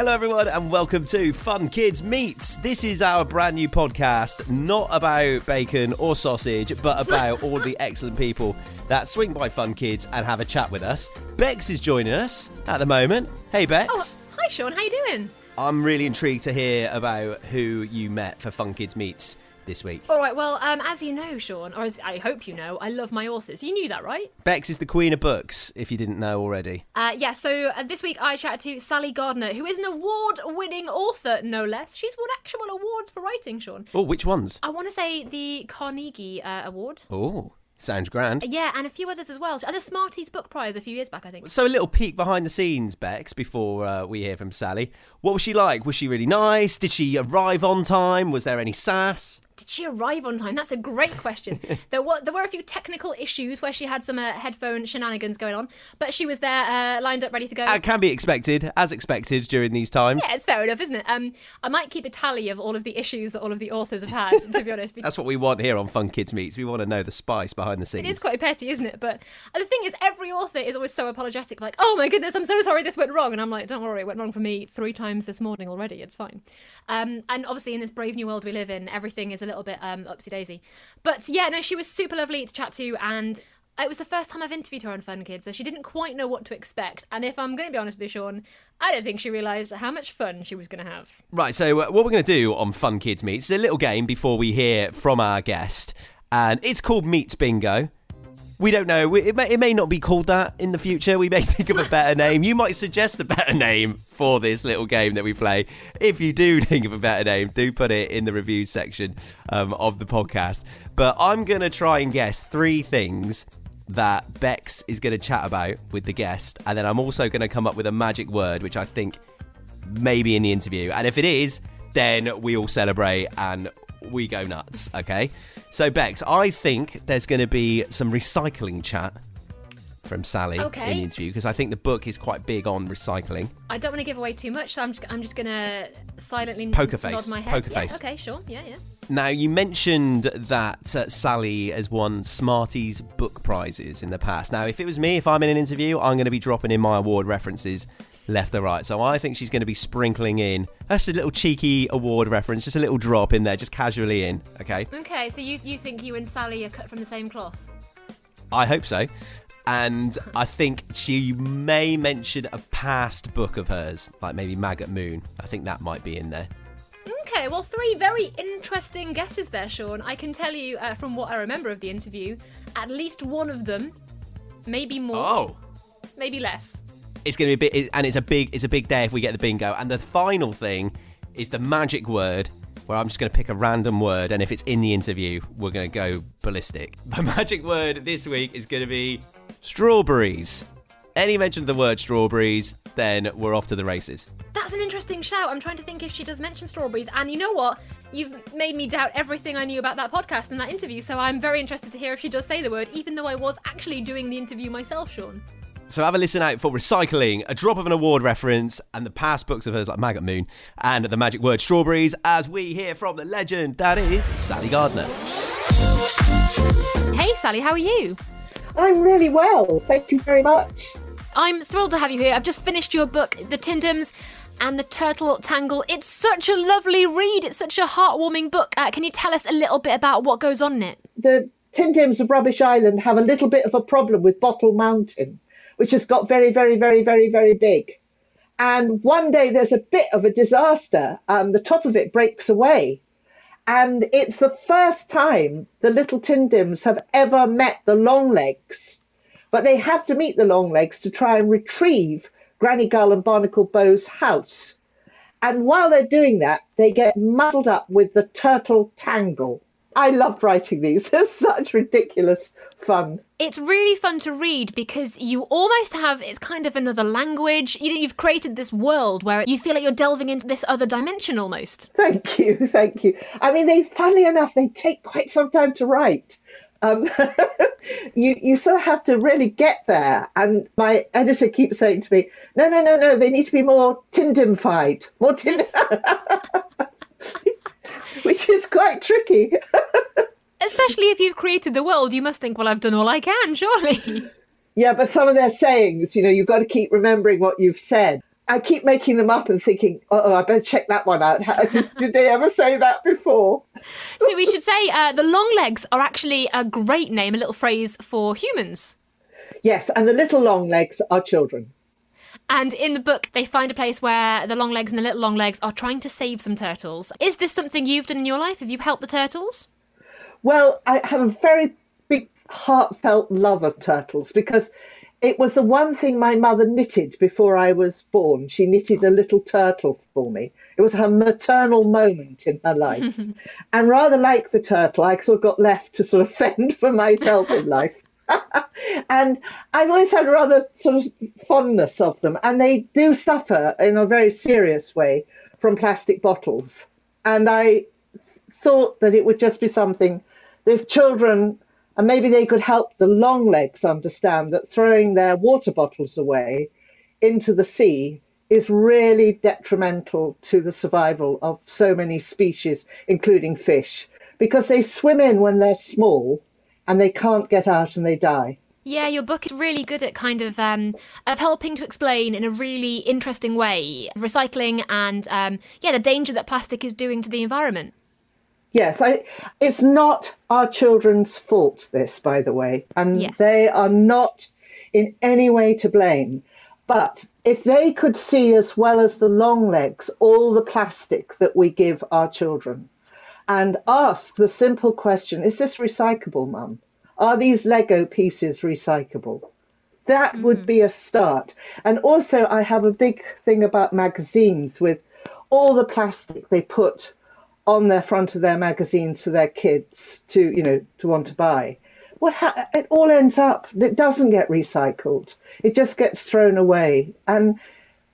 Hello, everyone, and welcome to Fun Kids Meets. This is our brand new podcast, not about bacon or sausage, but about all the excellent people that swing by Fun Kids and have a chat with us. Bex is joining us at the moment. Hey, Bex. Oh, hi, Sean. How you doing? I'm really intrigued to hear about who you met for Fun Kids Meets this week. All right. Well, um, as you know, Sean, or as I hope you know, I love my authors. You knew that, right? Bex is the queen of books, if you didn't know already. Uh, yeah. So uh, this week I chatted to Sally Gardner, who is an award-winning author, no less. She's won actual awards for writing, Sean. Oh, which ones? I want to say the Carnegie uh, Award. Oh, sounds grand. Yeah, and a few others as well. And the Smarties Book Prize a few years back, I think. So a little peek behind the scenes, Bex, before uh, we hear from Sally. What was she like? Was she really nice? Did she arrive on time? Was there any sass? Did she arrive on time? That's a great question. there were there were a few technical issues where she had some uh, headphone shenanigans going on, but she was there, uh, lined up, ready to go. It can be expected, as expected during these times. Yeah, it's fair enough, isn't it? Um, I might keep a tally of all of the issues that all of the authors have had. to be honest, That's what we want here on Fun Kids Meets. We want to know the spice behind the scenes. It is quite petty, isn't it? But the thing is, every author is always so apologetic, like, "Oh my goodness, I'm so sorry this went wrong," and I'm like, "Don't worry, it went wrong for me three times this morning already. It's fine." Um, and obviously, in this brave new world we live in, everything is a little bit um, upsy daisy. But yeah, no, she was super lovely to chat to, and it was the first time I've interviewed her on Fun Kids, so she didn't quite know what to expect. And if I'm going to be honest with you, Sean, I don't think she realised how much fun she was going to have. Right, so uh, what we're going to do on Fun Kids Meets is a little game before we hear from our guest, and it's called Meets Bingo. We don't know. It may, it may not be called that in the future. We may think of a better name. You might suggest a better name for this little game that we play. If you do think of a better name, do put it in the review section um, of the podcast. But I'm going to try and guess three things that Bex is going to chat about with the guest. And then I'm also going to come up with a magic word, which I think may be in the interview. And if it is, then we all celebrate and we go nuts, okay? So, Bex, I think there's going to be some recycling chat from Sally Okay. in the interview because I think the book is quite big on recycling. I don't want to give away too much, so I'm just, I'm just going to silently Poker face. nod my head. Poker Yeah, face. Okay, sure. Yeah, yeah. Now, you mentioned that uh, Sally has won Smarties book prizes in the past. Now, if it was me, if I'm in an interview, I'm going to be dropping in my award references left or right. So I think she's going to be sprinkling in just a little cheeky award reference, just a little drop in there, just casually in, okay? Okay, so you you think you and Sally are cut from the same cloth? I hope so. And I think she may mention a past book of hers, like maybe Maggot Moon. I think that might be in there. Okay, well, three very interesting guesses there, Sean. I can tell you uh, from what I remember of the interview, at least one of them, maybe more, Oh. maybe less. It's going to be a bit, and it's a big, it's a big day if we get the bingo. And the final thing is the magic word, where I'm just going to pick a random word, and if it's in the interview, we're going to go ballistic. The magic word this week is going to be strawberries. Any mention of the word strawberries, then we're off to the races. That's an interesting shout. I'm trying to think if she does mention strawberries. And you know what? You've made me doubt everything I knew about that podcast and that interview. So I'm very interested to hear if she does say the word, even though I was actually doing the interview myself, Sean. So have a listen out for recycling, a drop of an award reference, and the past books of hers like Maggot Moon, and the magic word strawberries, as we hear from the legend that is Sally Gardner. Hey, Sally, how are you? I'm really well, thank you very much. I'm thrilled to have you here. I've just finished your book, The Tindims and the Turtle Tangle. It's such a lovely read. It's such a heartwarming book. Uh, can you tell us a little bit about what goes on in it? The Tindims of Rubbish Island have a little bit of a problem with Bottle Mountain, which has got very, very, very, very, very big. And one day there's a bit of a disaster, and the top of it breaks away. And it's the first time the little Tindims have ever met the Longlegs. But they have to meet the Longlegs to try and retrieve Granny Gull and Barnacle Bow's house. And while they're doing that, they get muddled up with the turtle tangle. I love writing these. They're such ridiculous fun. It's really fun to read because you almost have it's kind of another language. You know, you've created this world where you feel like you're delving into this other dimension almost. Thank you, thank you. I mean, they, funnily enough, they take quite some time to write. Um, you you sort of have to really get there. And my editor keeps saying to me, "No, no, no, no. They need to be more Tindimified, more Tind," which is quite tricky. Especially if you've created the world, you must think, well, I've done all I can, surely. Yeah, but some of their sayings, you know, you've got to keep remembering what you've said. I keep making them up and thinking, oh, I better check that one out. Did they ever say that before? So we should say uh, the long legs are actually a great name, a little phrase for humans. Yes, and the little long legs are children. And in the book, they find a place where the long legs and the little long legs are trying to save some turtles. Is this something you've done in your life? Have you helped the turtles? Well, I have a very big, heartfelt love of turtles because it was the one thing my mother knitted before I was born. She knitted a little turtle for me. It was her maternal moment in her life. and rather like the turtle, I sort of got left to sort of fend for myself in life. and I've always had a rather sort of fondness of them, and they do suffer in a very serious way from plastic bottles. And I thought that it would just be something that if children, and maybe they could help the long legs understand that throwing their water bottles away into the sea is really detrimental to the survival of so many species, including fish, because they swim in when they're small and they can't get out and they die. Yeah, your book is really good at kind of um, of helping to explain in a really interesting way recycling and um, yeah the danger that plastic is doing to the environment. Yes, I, it's not our children's fault. This, by the way, and Yeah. they are not in any way to blame. But if they could see as well as the long legs all the plastic that we give our children, and ask the simple question: Is this recyclable, Mum? Are these Lego pieces recyclable? That would mm-hmm. be a start. And also, I have a big thing about magazines with all the plastic they put on their front of their magazines for their kids to, you know, to want to buy. Ha- it all ends up, it doesn't get recycled. It just gets thrown away. And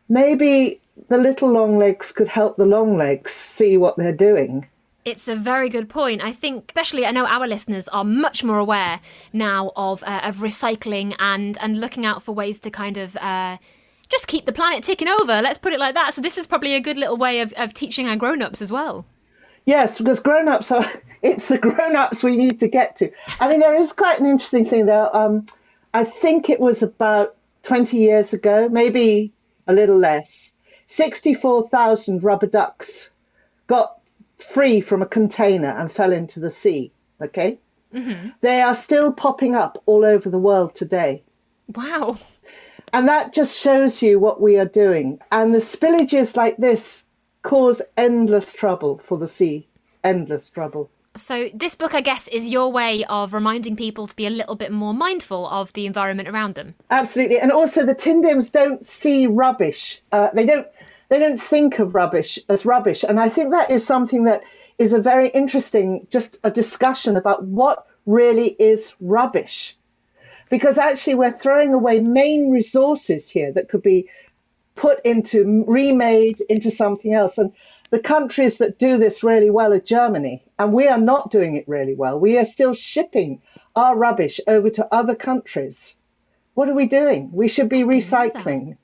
maybe the little long legs could help the long legs see what they're doing. It's a very good point. I think, especially, I know our listeners are much more aware now of uh, of recycling and and looking out for ways to kind of. Uh, just keep the planet ticking over, let's put it like that. So, this is probably a good little way of, of teaching our grown ups as well. Yes, because grown ups are, it's the grown ups we need to get to. I mean, there is quite an interesting thing there. Um, I think it was about 20 years ago, maybe a little less, 64,000 rubber ducks got free from a container and fell into the sea. Okay? They are still popping up all over the world today. Wow. And that just shows you what we are doing. And the spillages like this cause endless trouble for the sea. Endless trouble. So, this book, I guess, is your way of reminding people to be a little bit more mindful of the environment around them. Absolutely. And also the Tindims don't see rubbish. Uh, they don't they don't think of rubbish as rubbish. And I think that is something that is a very interesting just a discussion about what really is rubbish. Because actually we're throwing away main resources here that could be put into remade into something else. And the countries that do this really well are Germany. And we are not doing it really well. We are still shipping our rubbish over to other countries. What are we doing? We should be recycling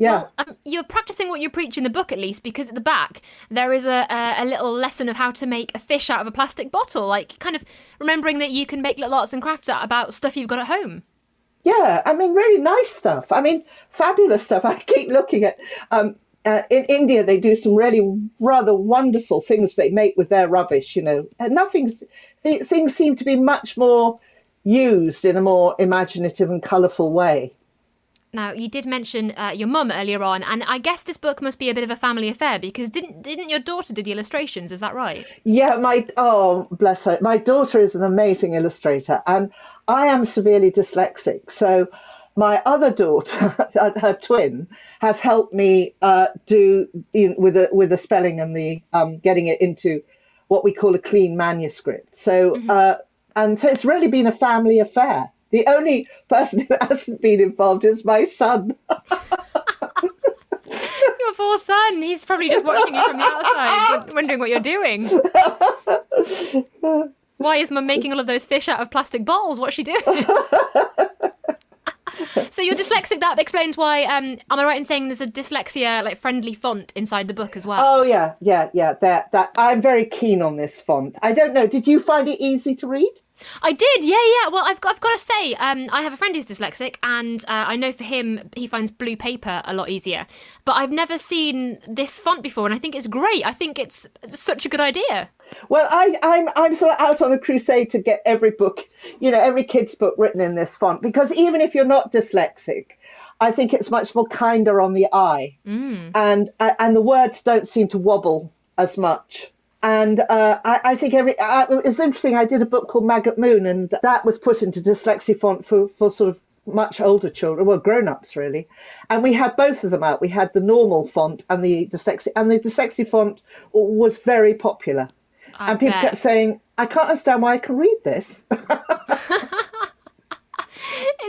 yeah Well, um, you're practicing what you preach in the book, at least, because at the back there is a, a, a little lesson of how to make a fish out of a plastic bottle, like kind of remembering that you can make little arts and crafts out about stuff you've got at home. Yeah, I mean, really nice stuff. I mean, fabulous stuff. I keep looking at. Um, uh, in India, they do some really rather wonderful things they make with their rubbish. You know, and nothing's th- things seem to be much more used in a more imaginative and colourful way. Now, you did mention uh, your mum earlier on, and I guess this book must be a bit of a family affair because didn't didn't your daughter do the illustrations? Is that right? Yeah, my oh bless her. My daughter is an amazing illustrator, and I am severely dyslexic. So my other daughter, her twin, has helped me uh, do you know, with the with the spelling and the um, getting it into what we call a clean manuscript. So uh, and so it's really been a family affair. The only person who hasn't been involved is my son. Your poor son, he's probably just watching you from the outside, wondering what you're doing. Why is mum making all of those fish out of plastic bottles? What's she doing? so you're dyslexic. That explains why. Um, am I right in saying there's a dyslexia like friendly font inside the book as well? Oh yeah, yeah, yeah. That that I'm very keen on this font. I don't know. Did you find it easy to read? I did, yeah, yeah. Well, I've got, I've got to say, um, I have a friend who's dyslexic, and uh, I know for him, he finds blue paper a lot easier. But I've never seen this font before, and I think it's great. I think it's such a good idea. Well, I, I'm I'm sort of out on a crusade to get every book, you know, every kid's book written in this font because even if you're not dyslexic, I think it's much more kinder on the eye, mm. and and the words don't seem to wobble as much. And uh, I, I, think every uh, it was interesting. I did a book called Maggot Moon, and that was put into dyslexia font for, for sort of much older children, well, grown-ups really. And we had both of them out. We had the normal font and the dyslexia, and the dyslexia font was very popular. I and people bet. kept saying, "I can't understand why I can read this."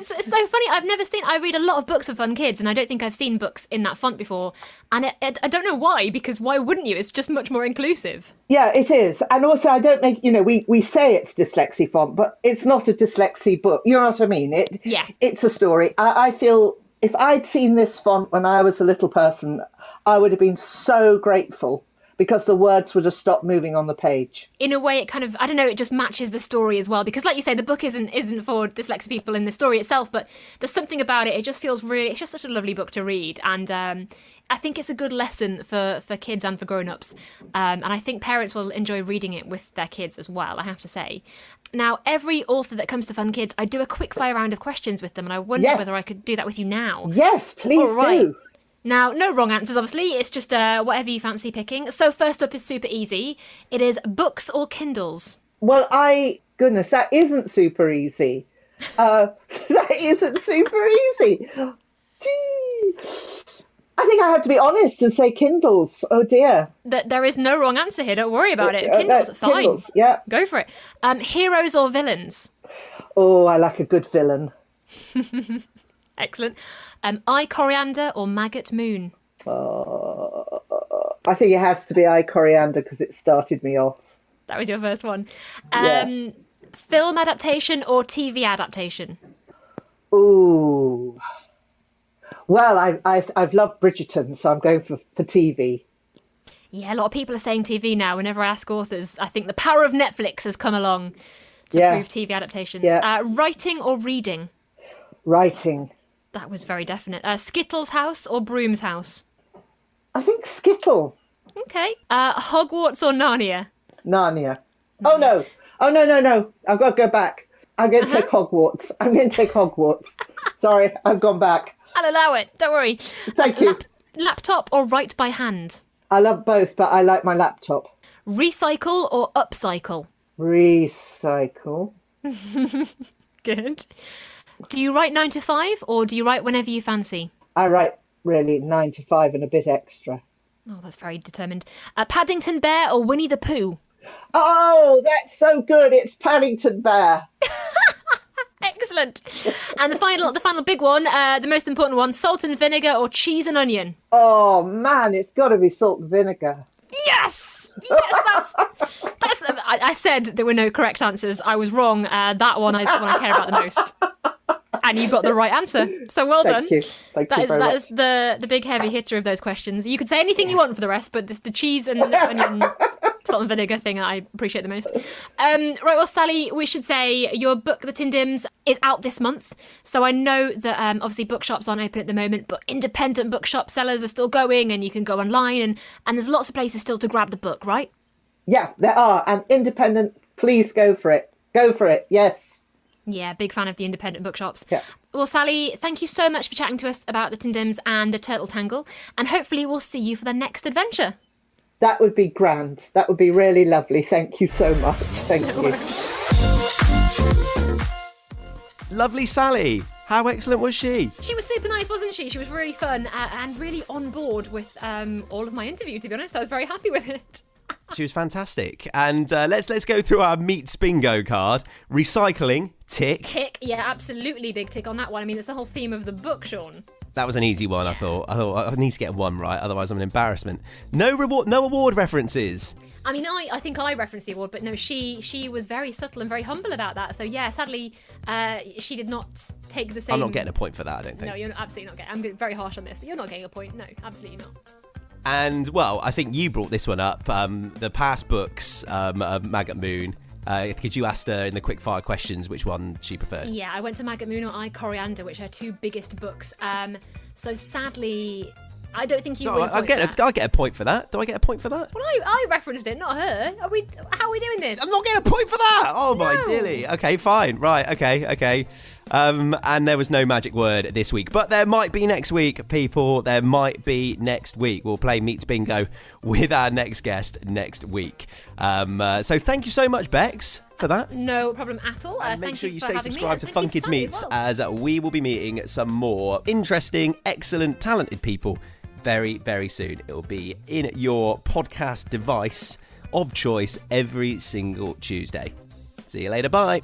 it's, it's so funny. I've never seen. I read a lot of books for fun kids, and I don't think I've seen books in that font before. And it, it, I don't know why, because why wouldn't you? It's just much more inclusive. Yeah, it is. And also, I don't make. You know, we we say it's dyslexia font, but it's not a dyslexia book. You know what I mean? It. Yeah. It's a story. I, I feel if I'd seen this font when I was a little person, I would have been so grateful because the words would have stopped moving on the page. In a way, it kind of I don't know, it just matches the story as well because, like you say, the book isn't isn't for dyslexic people in the story itself, but there's something about it. It just feels really. It's just such a lovely book to read, and um, I think it's a good lesson for for kids and for grown ups, um, and I think parents will enjoy reading it with their kids as well. I have to say. Now, every author that comes to Fun Kids, I do a quick fire round of questions with them, and I wonder yes. whether I could do that with you now. Yes, please All right. do. Now, no wrong answers, obviously. It's just uh, whatever you fancy picking. So, first up is super easy. It is books or Kindles. Well, I goodness, that isn't super easy. Uh, that isn't super easy. Gee. I think I have to be honest and say Kindles. Oh dear. That there is no wrong answer here. Don't worry about it. Kindles, uh, fine. Kindles, yeah. Go for it. Um, heroes or villains? Oh, I like a good villain. Excellent. Um, I Coriander or Maggot Moon? Uh, I think it has to be I Coriander because it started me off. That was your first one. Um, yeah. Film adaptation or TV adaptation? Ooh. Well, I, I've, I've loved Bridgerton, so I'm going for, for TV. Yeah, a lot of people are saying TV now. Whenever I ask authors, I think the power of Netflix has come along to yeah. prove TV adaptations. Yeah. Uh, writing or reading? Writing. That was very definite. Uh, Skittles house or Broom's house? I think Skittle. Okay. Uh, Hogwarts or Narnia? Narnia. Oh no! Oh no no no! I've got to go back. I'm going to take uh-huh. Hogwarts. I'm going to take Hogwarts. Sorry, I've gone back. I'll allow it. Don't worry. Thank you. Lap- laptop or write by hand? I love both, but I like my laptop. Recycle or upcycle? Recycle. Good. Do you write nine to five or do you write whenever you fancy? I write really nine to five and a bit extra. Oh, that's very determined. Uh, Paddington Bear or Winnie the Pooh? Oh, that's so good. It's Paddington Bear. Excellent. And the final, the final big one, uh, the most important one: salt and vinegar or cheese and onion. Oh man, it's got to be salt and vinegar. Yes, yes, that's. that's I, I, said there were no correct answers. I was wrong. Uh, that one is the one I care about the most and you got the right answer. So well Thank done. You. Thank that you is that much. is the the big heavy hitter of those questions. You could say anything you want for the rest, but this the cheese and onion salt and vinegar thing I appreciate the most. Um, right, well, Sally, we should say your book, The Tindims, is out this month. So I know that um, obviously bookshops aren't open at the moment, but independent bookshop sellers are still going, and you can go online, and and there's lots of places still to grab the book, right? Yeah, there are, and independent. Please go for it. Go for it. Yes. Yeah, big fan of the independent bookshops. Yeah. Well, Sally, thank you so much for chatting to us about the Tindims and the Turtle Tangle, and hopefully we'll see you for the next adventure. That would be grand. That would be really lovely. Thank you so much. Thank you. Lovely Sally. How excellent was she? She was super nice, wasn't she? She was really fun uh, and really on board with um, all of my interview. To be honest, I was very happy with it. She was fantastic. And uh, let's let's go through our meets bingo card. Recycling, tick. Tick, yeah, absolutely big tick on that one. I mean, it's the whole theme of the book, Sean. That was an easy one. I thought. I thought I need to get one right, otherwise I'm an embarrassment. No reward, no award references. I mean, I, I think I referenced the award, but no, she she was very subtle and very humble about that. So yeah, sadly, uh, she did not take the same. I'm not getting a point for that. I don't think. No, you're absolutely not getting. I'm very harsh on this. You're not getting a point. No, absolutely not. And well, I think you brought this one up. Um, the past books, um, uh, Maggot Moon. Uh, could you ask her in the quick fire questions which one she preferred? Yeah, I went to Maggot Moon or I Coriander, which are two biggest books. Um, so sadly, I don't think you. A I, I get a, I get a point for that. Do I get a point for that? Well, I, I referenced it, not her. Are we? How are we doing this? I'm not getting a point for that. Oh my No. dilly. Okay, fine. Right. Okay. Okay. Um, and there was no magic word this week, but there might be next week, people. There might be next week. We'll play Meets Bingo with our next guest next week. Um, uh, so thank you so much, Bex, for that. No problem at all. Uh, And make thank sure you, stay having me, subscribed to thank Fun Kids Meets well. as we will be meeting some more interesting, excellent, talented people very, very soon. It will be in your podcast device of choice every single Tuesday. See you later. Bye.